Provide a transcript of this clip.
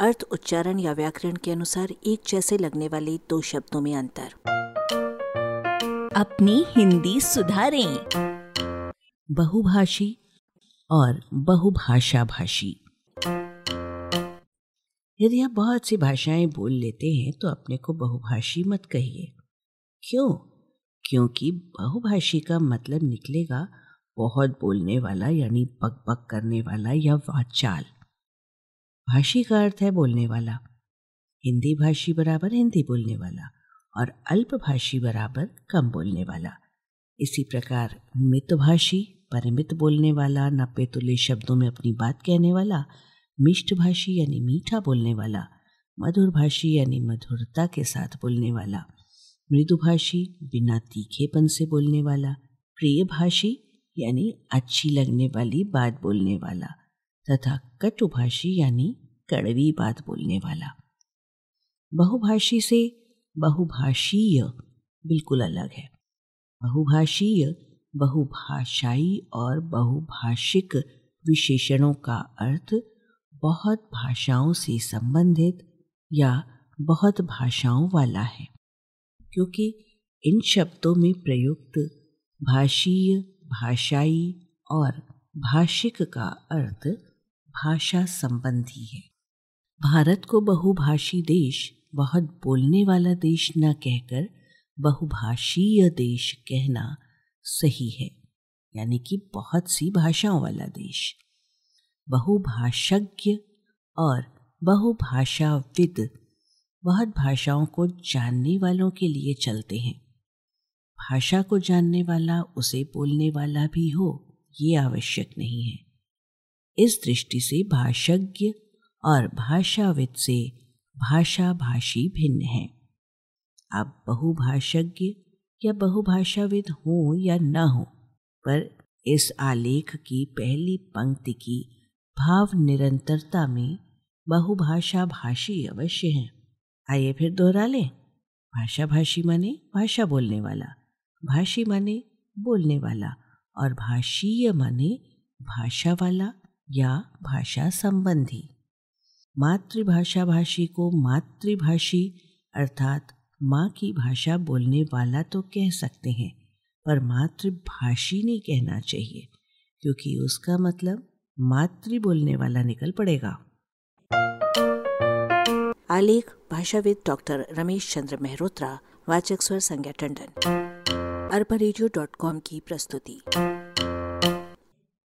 अर्थ, उच्चारण या व्याकरण के अनुसार एक जैसे लगने वाले दो शब्दों में अंतर। अपनी हिंदी सुधारें। बहुभाषी और बहुभाषा भाषी यदि आप बहुत सी भाषाएँ बोल लेते हैं तो अपने को बहुभाषी मत कहिए। क्यों? क्योंकि बहुभाषी का मतलब निकलेगा बहुत बोलने वाला, यानी पक पक करने वाला या वाचाल। भाषी का अर्थ है बोलने वाला। हिंदी भाषी बराबर हिंदी बोलने वाला और अल्पभाषी बराबर कम बोलने वाला। इसी प्रकार मितभाषी परिमित बोलने वाला नपे तुले शब्दों में अपनी बात कहने वाला, मिष्ट भाषी यानी मीठा बोलने वाला, मधुर भाषी यानी मधुरता के साथ बोलने वाला मृदुभाषी बिना तीखेपन से बोलने वाला, प्रिय भाषी यानी अच्छी लगने वाली बात बोलने वाला। तथा कटुभाषी यानी कड़वी बात बोलने वाला। बहुभाषी से बहुभाषीय बिल्कुल अलग है। बहुभाषीय, बहुभाषाई और बहुभाषिक विशेषणों का अर्थ बहुत भाषाओं से संबंधित या बहुत भाषाओं वाला है। क्योंकि इन शब्दों में प्रयुक्त भाषीय, भाषाई और भाषिक का अर्थ भाषा संबंधी है। भारत को बहुभाषी देश बहुत बोलने वाला देश न कहकर बहुभाषीय देश कहना सही है, यानी कि बहुत सी भाषाओं वाला देश। बहुभाषज्ञ और बहुभाषाविद बहुत भाषाओं को जानने वालों के लिए चलते हैं। भाषा को जानने वाला, उसे बोलने वाला भी हो, ये आवश्यक नहीं है। इस दृष्टि से भाषज्ञ और भाषाविद से भाषा भाषी भिन्न है। आप बहुभाषज्ञ या बहुभाषाविद हो या न हो, पर इस आलेख की पहली पंक्ति की भाव निरंतरता में बहुभाषा भाषी अवश्य है। आइए फिर दोहरा लें। भाषा भाषी माने भाषा बोलने वाला, भाषी माने बोलने वाला और भाषीय माने भाषा वाला। या भाषा संबंधी। मातृभाषा भाषी को मातृभाषी अर्थात माँ की भाषा बोलने वाला तो कह सकते हैं, पर मातृभाषी नहीं कहना चाहिए, क्योंकि उसका मतलब मातृ बोलने वाला निकल पड़ेगा। आलेख, भाषाविद डॉक्टर रमेश चंद्र मेहरोत्रा, वाचक स्वर संज्ञा टंडन। अरबा की प्रस्तुति।